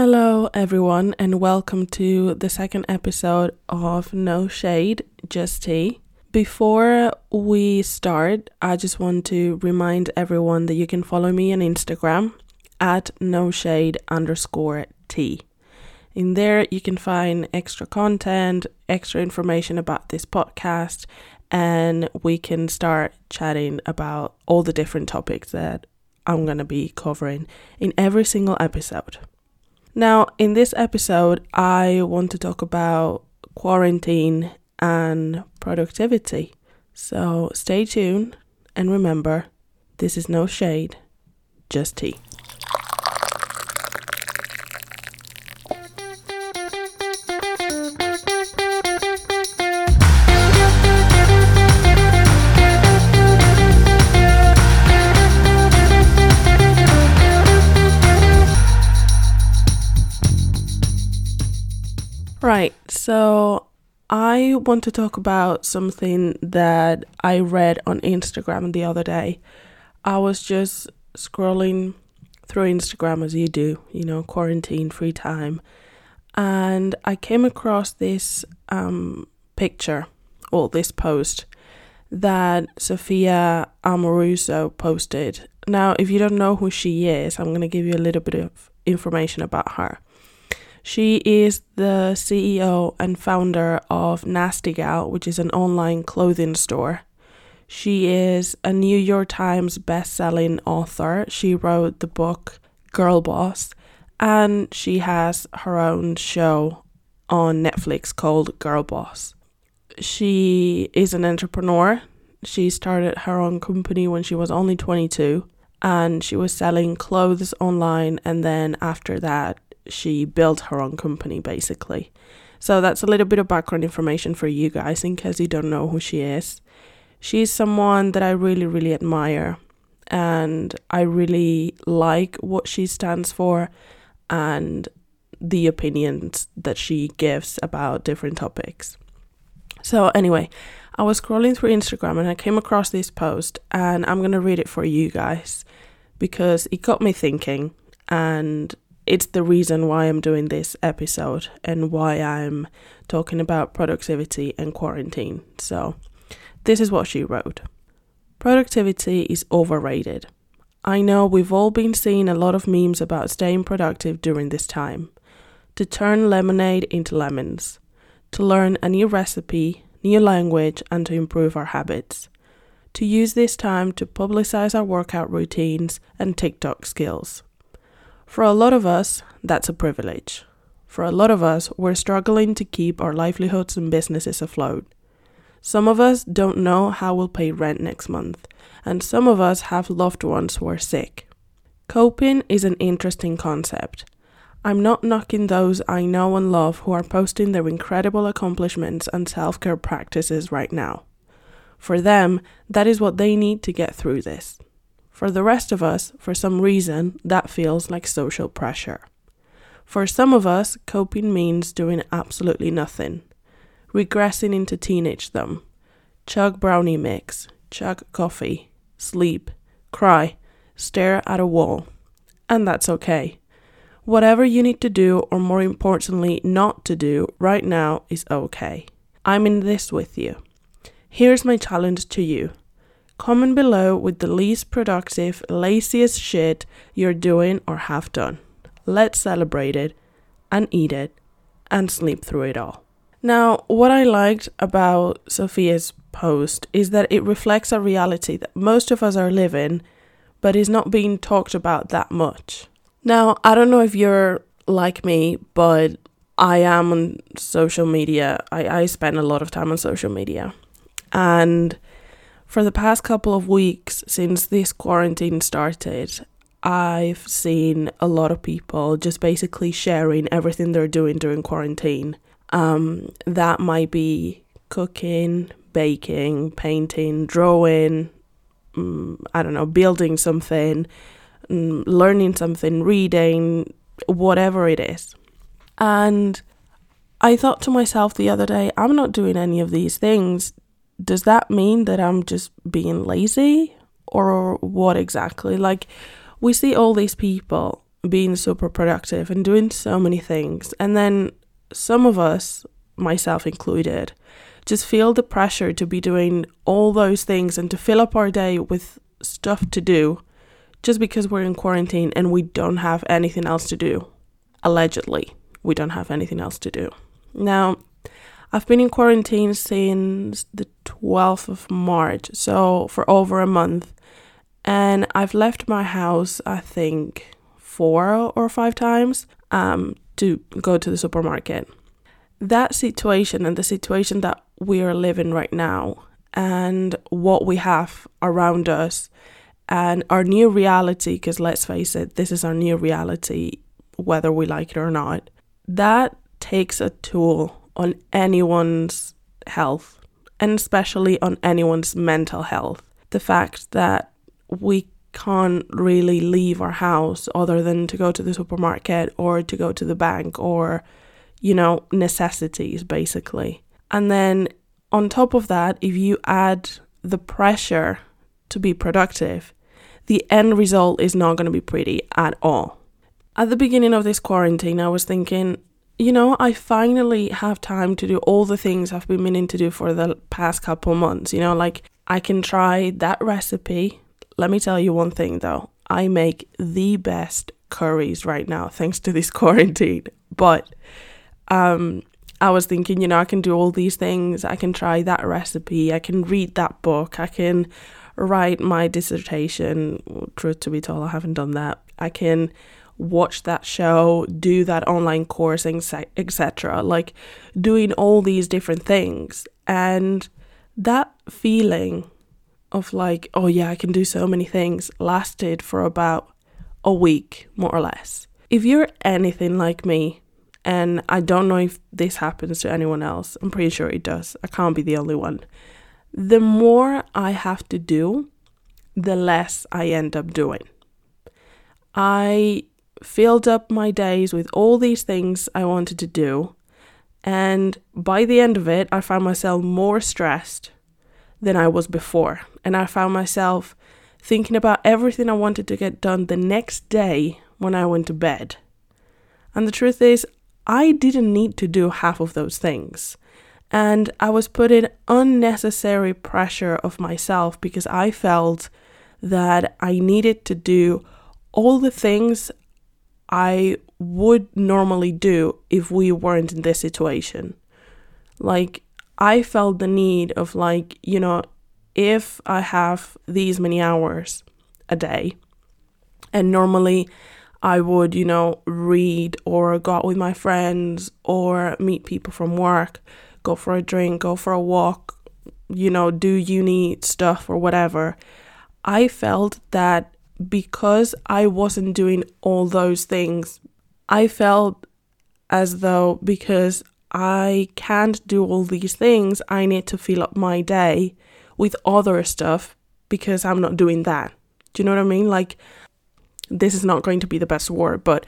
Hello, everyone, and welcome to the second episode of No Shade, Just Tea. Before we start, I just want to remind everyone that you can follow me on Instagram at no shade underscore tea. In there, you can find extra content, extra information about this podcast, and we can start chatting about all the different topics that I'm going to be covering in every single episode. Now, in this episode, I want to talk about quarantine and productivity. So stay tuned and remember this is no shade, just tea. Want to talk about something that I read on Instagram the other day. I was just scrolling through Instagram as you do, you know, quarantine, free time, and I came across this um, picture or this post that Sophia Amoruso posted. Now, if you don't know who she is, I'm going to give you a little bit of information about her. She is the CEO and founder of Nasty Gal, which is an online clothing store. She is a New York Times best-selling author. She wrote the book Girl Boss and she has her own show on Netflix called Girl Boss. She is an entrepreneur. She started her own company when she was only 22 and she was selling clothes online and then after that she built her own company basically. So that's a little bit of background information for you guys in case you don't know who she is. She's someone that I really, really admire and I really like what she stands for and the opinions that she gives about different topics. So, anyway, I was scrolling through Instagram and I came across this post, and I'm going to read it for you guys because it got me thinking and it's the reason why I'm doing this episode and why I'm talking about productivity and quarantine. So, this is what she wrote Productivity is overrated. I know we've all been seeing a lot of memes about staying productive during this time. To turn lemonade into lemons, to learn a new recipe, new language, and to improve our habits. To use this time to publicize our workout routines and TikTok skills. For a lot of us, that's a privilege. For a lot of us, we're struggling to keep our livelihoods and businesses afloat. Some of us don't know how we'll pay rent next month, and some of us have loved ones who are sick. Coping is an interesting concept. I'm not knocking those I know and love who are posting their incredible accomplishments and self care practices right now. For them, that is what they need to get through this. For the rest of us, for some reason, that feels like social pressure. For some of us, coping means doing absolutely nothing, regressing into teenagedom, chug brownie mix, chug coffee, sleep, cry, stare at a wall. And that's okay. Whatever you need to do, or more importantly, not to do right now, is okay. I'm in this with you. Here's my challenge to you Comment below with the least productive, laziest shit you're doing or have done. Let's celebrate it and eat it and sleep through it all. Now, what I liked about Sophia's post is that it reflects a reality that most of us are living, but is not being talked about that much. Now, I don't know if you're like me, but I am on social media. I, I spend a lot of time on social media. And for the past couple of weeks since this quarantine started, I've seen a lot of people just basically sharing everything they're doing during quarantine. Um, that might be cooking, baking, painting, drawing, um, I don't know, building something, um, learning something, reading, whatever it is. And I thought to myself the other day, I'm not doing any of these things does that mean that I'm just being lazy or what exactly? Like, we see all these people being super productive and doing so many things. And then some of us, myself included, just feel the pressure to be doing all those things and to fill up our day with stuff to do just because we're in quarantine and we don't have anything else to do. Allegedly, we don't have anything else to do. Now, I've been in quarantine since the 12th of March, so for over a month. And I've left my house, I think, four or five times um, to go to the supermarket. That situation and the situation that we are living right now, and what we have around us, and our new reality, because let's face it, this is our new reality, whether we like it or not, that takes a toll on anyone's health, and especially on anyone's mental health. The fact that we can't really leave our house other than to go to the supermarket or to go to the bank or, you know, necessities basically. And then on top of that, if you add the pressure to be productive, the end result is not going to be pretty at all. At the beginning of this quarantine, I was thinking, you know, I finally have time to do all the things I've been meaning to do for the past couple months. You know, like I can try that recipe. Let me tell you one thing though I make the best curries right now thanks to this quarantine. But um, I was thinking, you know, I can do all these things. I can try that recipe. I can read that book. I can write my dissertation. Truth to be told, I haven't done that. I can watch that show, do that online course, etc. Like doing all these different things. And that feeling of like, oh yeah, I can do so many things lasted for about a week, more or less. If you're anything like me, and I don't know if this happens to anyone else, I'm pretty sure it does. I can't be the only one. The more I have to do, the less I end up doing. I filled up my days with all these things I wanted to do. And by the end of it, I found myself more stressed than I was before. And I found myself thinking about everything I wanted to get done the next day when I went to bed. And the truth is, I didn't need to do half of those things. And I was putting unnecessary pressure of myself because I felt that I needed to do all the things I would normally do if we weren't in this situation. Like, I felt the need of, like, you know, if I have these many hours a day, and normally I would, you know, read or go out with my friends or meet people from work, go for a drink, go for a walk, you know, do uni stuff or whatever. I felt that because I wasn't doing all those things, I felt as though because I can't do all these things, I need to fill up my day with other stuff because I'm not doing that. Do you know what I mean? Like, this is not going to be the best word, but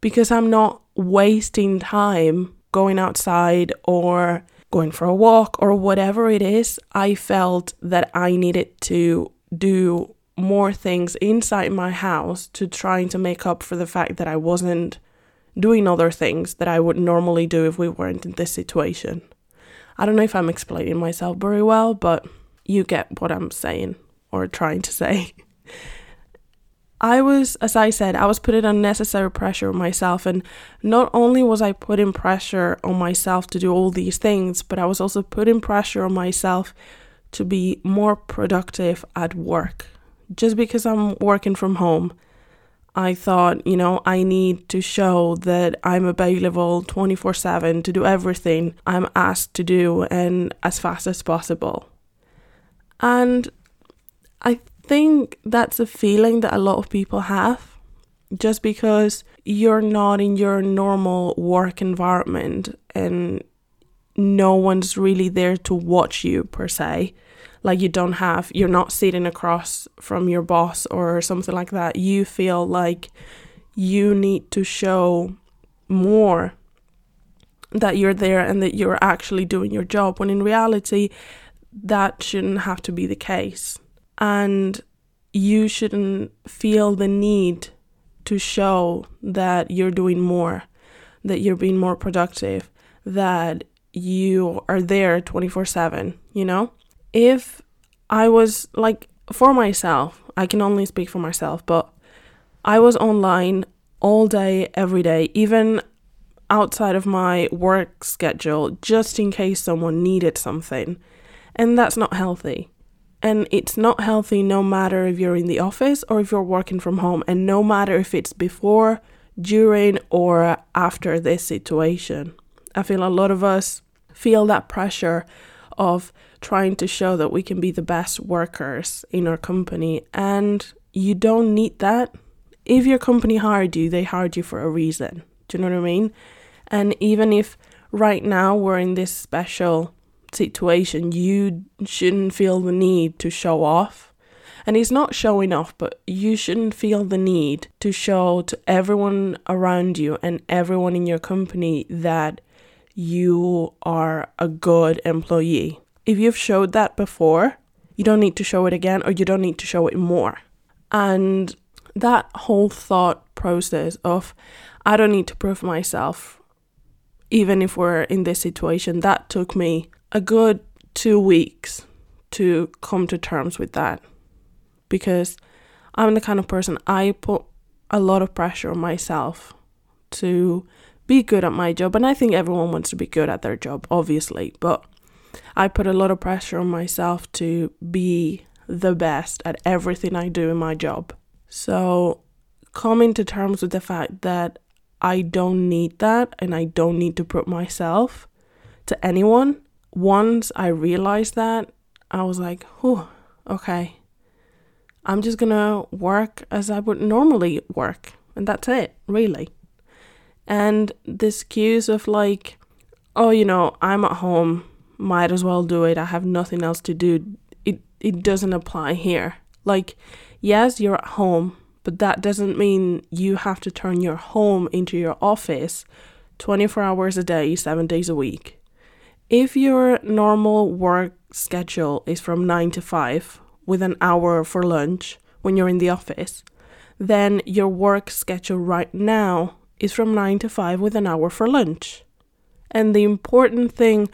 because I'm not wasting time going outside or going for a walk or whatever it is, I felt that I needed to do more things inside my house to trying to make up for the fact that I wasn't doing other things that I would normally do if we weren't in this situation. I don't know if I'm explaining myself very well, but you get what I'm saying or trying to say. I was, as I said, I was putting unnecessary pressure on myself. And not only was I putting pressure on myself to do all these things, but I was also putting pressure on myself to be more productive at work just because I'm working from home, I thought, you know, I need to show that I'm available 24 7 to do everything I'm asked to do and as fast as possible. And I think that's a feeling that a lot of people have just because you're not in your normal work environment and no one's really there to watch you per se like you don't have you're not sitting across from your boss or something like that you feel like you need to show more that you're there and that you're actually doing your job when in reality that shouldn't have to be the case and you shouldn't feel the need to show that you're doing more, that you're being more productive, that you are there 24 7, you know? If I was like, for myself, I can only speak for myself, but I was online all day, every day, even outside of my work schedule, just in case someone needed something. And that's not healthy. And it's not healthy no matter if you're in the office or if you're working from home, and no matter if it's before, during, or after this situation. I feel a lot of us feel that pressure of trying to show that we can be the best workers in our company, and you don't need that. If your company hired you, they hired you for a reason. Do you know what I mean? And even if right now we're in this special situation, you shouldn't feel the need to show off. And it's not showing off, but you shouldn't feel the need to show to everyone around you and everyone in your company that you are a good employee. If you've showed that before, you don't need to show it again or you don't need to show it more. And that whole thought process of, I don't need to prove myself, even if we're in this situation, that took me a good two weeks to come to terms with that because I'm the kind of person I put a lot of pressure on myself to be good at my job and I think everyone wants to be good at their job obviously but I put a lot of pressure on myself to be the best at everything I do in my job so coming to terms with the fact that I don't need that and I don't need to put myself to anyone once I realized that, I was like, whew, okay. I'm just gonna work as I would normally work. And that's it, really. And this excuse of like, oh, you know, I'm at home, might as well do it. I have nothing else to do. It it doesn't apply here. Like, yes, you're at home, but that doesn't mean you have to turn your home into your office 24 hours a day, 7 days a week. If your normal work schedule is from 9 to 5 with an hour for lunch when you're in the office, then your work schedule right now is from 9 to 5 with an hour for lunch. And the important thing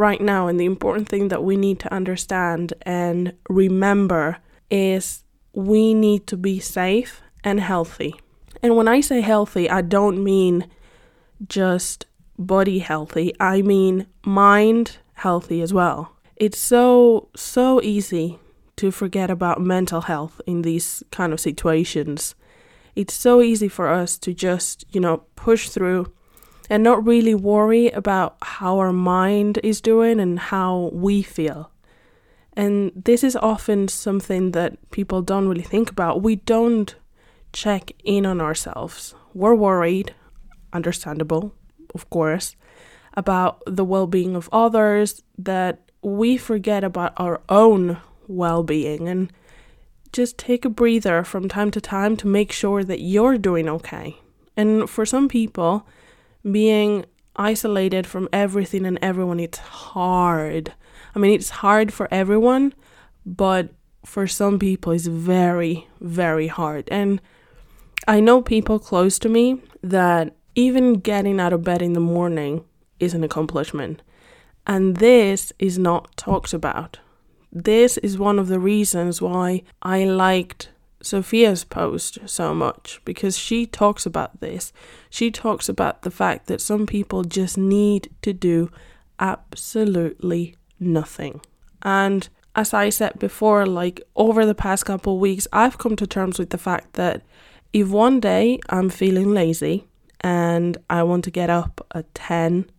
right now, and the important thing that we need to understand and remember is we need to be safe and healthy. And when I say healthy, I don't mean just body healthy, I mean mind healthy as well. It's so, so easy to forget about mental health in these kind of situations. It's so easy for us to just, you know, push through and not really worry about how our mind is doing and how we feel. And this is often something that people don't really think about. We don't check in on ourselves. We're worried, understandable of course, about the well being of others, that we forget about our own well being and just take a breather from time to time to make sure that you're doing okay. And for some people, being isolated from everything and everyone, it's hard. I mean, it's hard for everyone, but for some people, it's very, very hard. And I know people close to me that even getting out of bed in the morning is an accomplishment. And this is not talked about. This is one of the reasons why I liked Sophia's post so much because she talks about this. She talks about the fact that some people just need to do absolutely nothing. And as I said before, like over the past couple weeks, I've come to terms with the fact that if one day I'm feeling lazy, and I want to get up at 10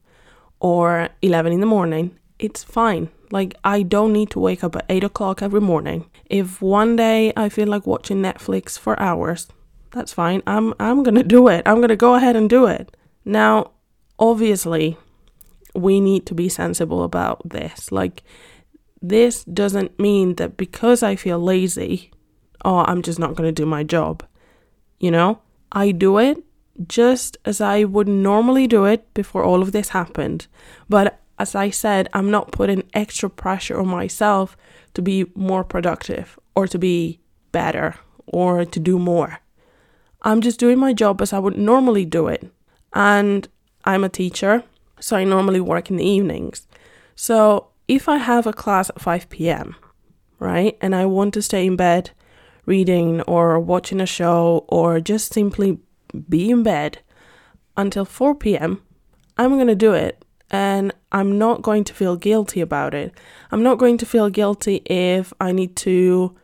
or 11 in the morning, it's fine. Like, I don't need to wake up at 8 o'clock every morning. If one day I feel like watching Netflix for hours, that's fine. I'm, I'm gonna do it. I'm gonna go ahead and do it. Now, obviously, we need to be sensible about this. Like, this doesn't mean that because I feel lazy, oh, I'm just not gonna do my job. You know, I do it just as I would normally do it before all of this happened. But as I said, I'm not putting extra pressure on myself to be more productive or to be better or to do more. I'm just doing my job as I would normally do it. And I'm a teacher, so I normally work in the evenings. So if I have a class at 5 p.m., right, and I want to stay in bed reading or watching a show or just simply be in bed until 4 p.m., I'm going to do it and I'm not going to feel guilty about it. I'm not going to feel guilty if I need to,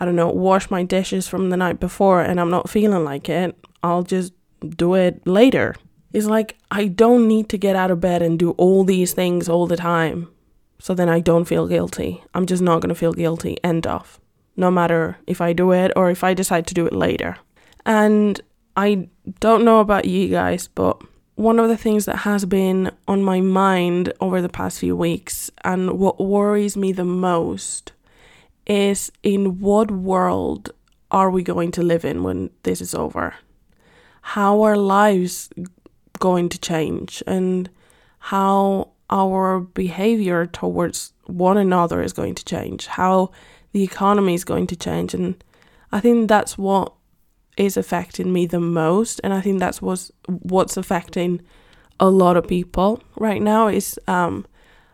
I don't know, wash my dishes from the night before and I'm not feeling like it. I'll just do it later. It's like I don't need to get out of bed and do all these things all the time. So then I don't feel guilty. I'm just not going to feel guilty. End of. No matter if I do it or if I decide to do it later. And I don't know about you guys, but one of the things that has been on my mind over the past few weeks and what worries me the most is in what world are we going to live in when this is over? How are lives going to change and how our behavior towards one another is going to change, how the economy is going to change. And I think that's what is affecting me the most. And I think that's what's, what's affecting a lot of people right now is um,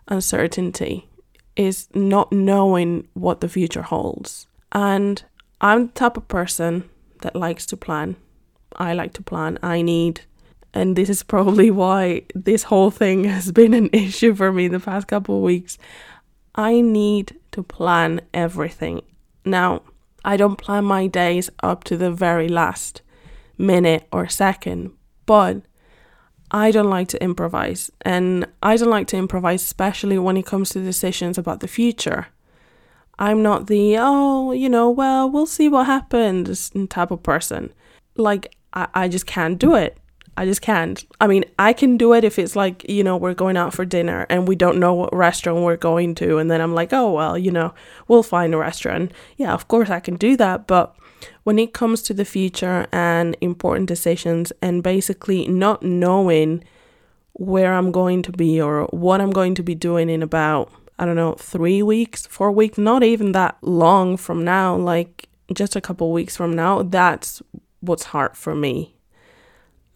uncertainty, is not knowing what the future holds. And I'm the type of person that likes to plan. I like to plan. I need and this is probably why this whole thing has been an issue for me the past couple of weeks. I need to plan everything. Now, I don't plan my days up to the very last minute or second, but I don't like to improvise. And I don't like to improvise, especially when it comes to decisions about the future. I'm not the, oh, you know, well, we'll see what happens type of person. Like, I, I just can't do it. I just can't. I mean, I can do it if it's like, you know, we're going out for dinner and we don't know what restaurant we're going to. And then I'm like, oh, well, you know, we'll find a restaurant. Yeah, of course I can do that. But when it comes to the future and important decisions and basically not knowing where I'm going to be or what I'm going to be doing in about, I don't know, three weeks, four weeks, not even that long from now, like just a couple weeks from now, that's what's hard for me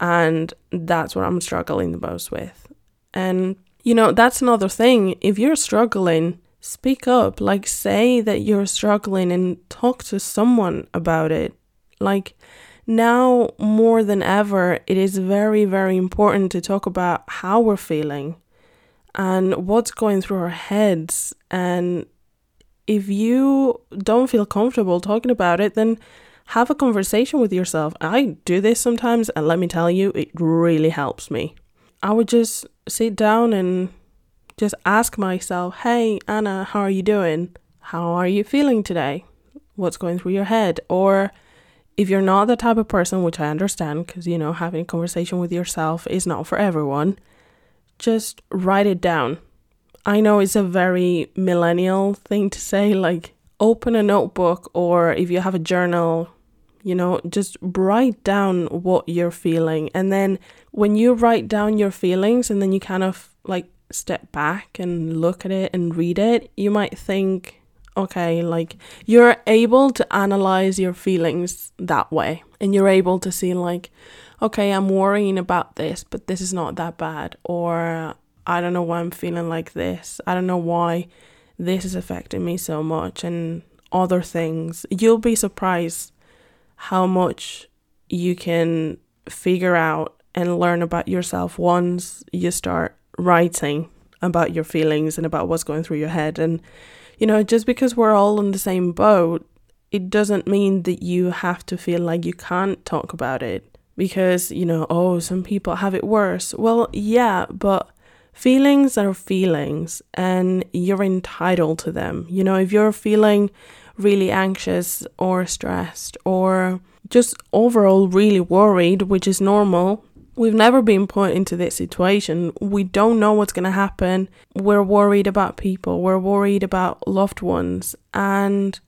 and that's what I'm struggling the most with. And, you know, that's another thing. If you're struggling, speak up. Like, say that you're struggling and talk to someone about it. Like, now more than ever, it is very, very important to talk about how we're feeling and what's going through our heads. And if you don't feel comfortable talking about it, then have a conversation with yourself. I do this sometimes, and let me tell you, it really helps me. I would just sit down and just ask myself, Hey, Anna, how are you doing? How are you feeling today? What's going through your head? Or if you're not the type of person, which I understand, because you know, having a conversation with yourself is not for everyone, just write it down. I know it's a very millennial thing to say, like, open a notebook or if you have a journal, you know, just write down what you're feeling. And then when you write down your feelings and then you kind of like step back and look at it and read it, you might think, okay, like you're able to analyze your feelings that way. And you're able to see, like, okay, I'm worrying about this, but this is not that bad. Or I don't know why I'm feeling like this. I don't know why this is affecting me so much and other things. You'll be surprised how much you can figure out and learn about yourself once you start writing about your feelings and about what's going through your head. And, you know, just because we're all in the same boat, it doesn't mean that you have to feel like you can't talk about it because, you know, oh, some people have it worse. Well, yeah, but feelings are feelings and you're entitled to them. You know, if you're feeling really anxious or stressed or just overall really worried, which is normal, we've never been put into this situation. We don't know what's going to happen. We're worried about people, we're worried about loved ones. And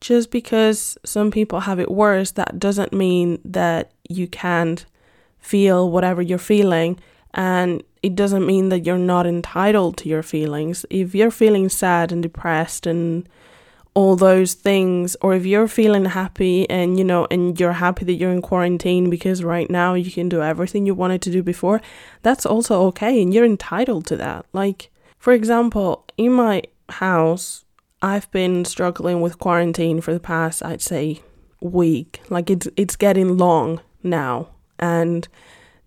just because some people have it worse, that doesn't mean that you can't feel whatever you're feeling. And it doesn't mean that you're not entitled to your feelings. If you're feeling sad and depressed and all those things or if you're feeling happy and you know and you're happy that you're in quarantine because right now you can do everything you wanted to do before that's also okay and you're entitled to that like for example in my house i've been struggling with quarantine for the past i'd say week like it's it's getting long now and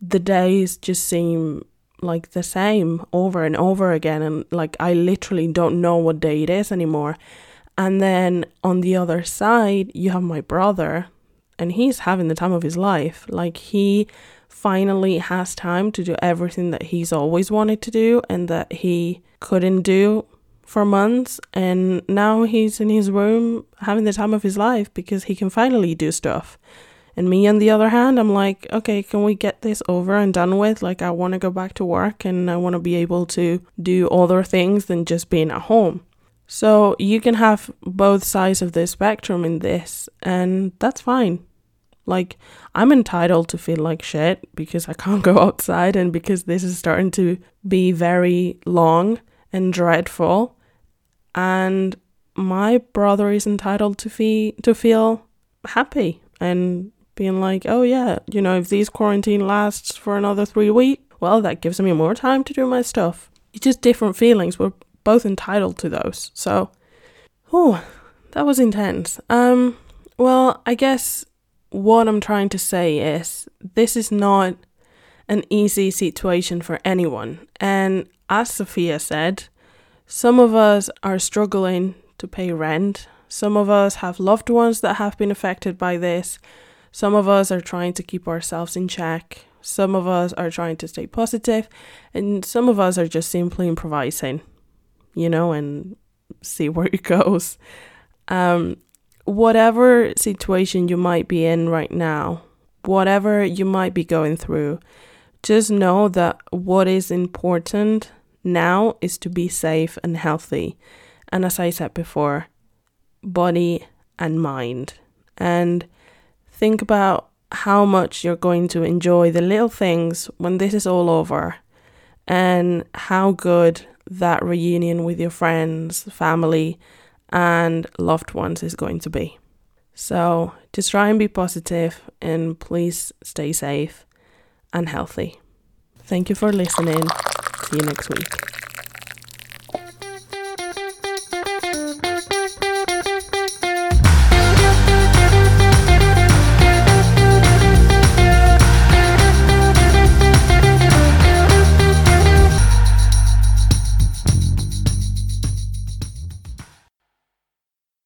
the days just seem like the same over and over again and like I literally don't know what day it is anymore and then on the other side, you have my brother, and he's having the time of his life. Like, he finally has time to do everything that he's always wanted to do and that he couldn't do for months. And now he's in his room having the time of his life because he can finally do stuff. And me, on the other hand, I'm like, okay, can we get this over and done with? Like, I want to go back to work and I want to be able to do other things than just being at home. So you can have both sides of the spectrum in this, and that's fine. Like, I'm entitled to feel like shit because I can't go outside and because this is starting to be very long and dreadful. And my brother is entitled to feel to feel happy and being like, oh yeah, you know, if these quarantine lasts for another three weeks, well, that gives me more time to do my stuff. It's just different feelings. We're both entitled to those. So, oh, that was intense. Um, well, I guess what I'm trying to say is this is not an easy situation for anyone. And as Sophia said, some of us are struggling to pay rent. Some of us have loved ones that have been affected by this. Some of us are trying to keep ourselves in check. Some of us are trying to stay positive, and some of us are just simply improvising you know, and see where it goes. Um, whatever situation you might be in right now, whatever you might be going through, just know that what is important now is to be safe and healthy. And as I said before, body and mind. And think about how much you're going to enjoy the little things when this is all over and how good that reunion with your friends, family, and loved ones is going to be. So just try and be positive and please stay safe and healthy. Thank you for listening. See you next week.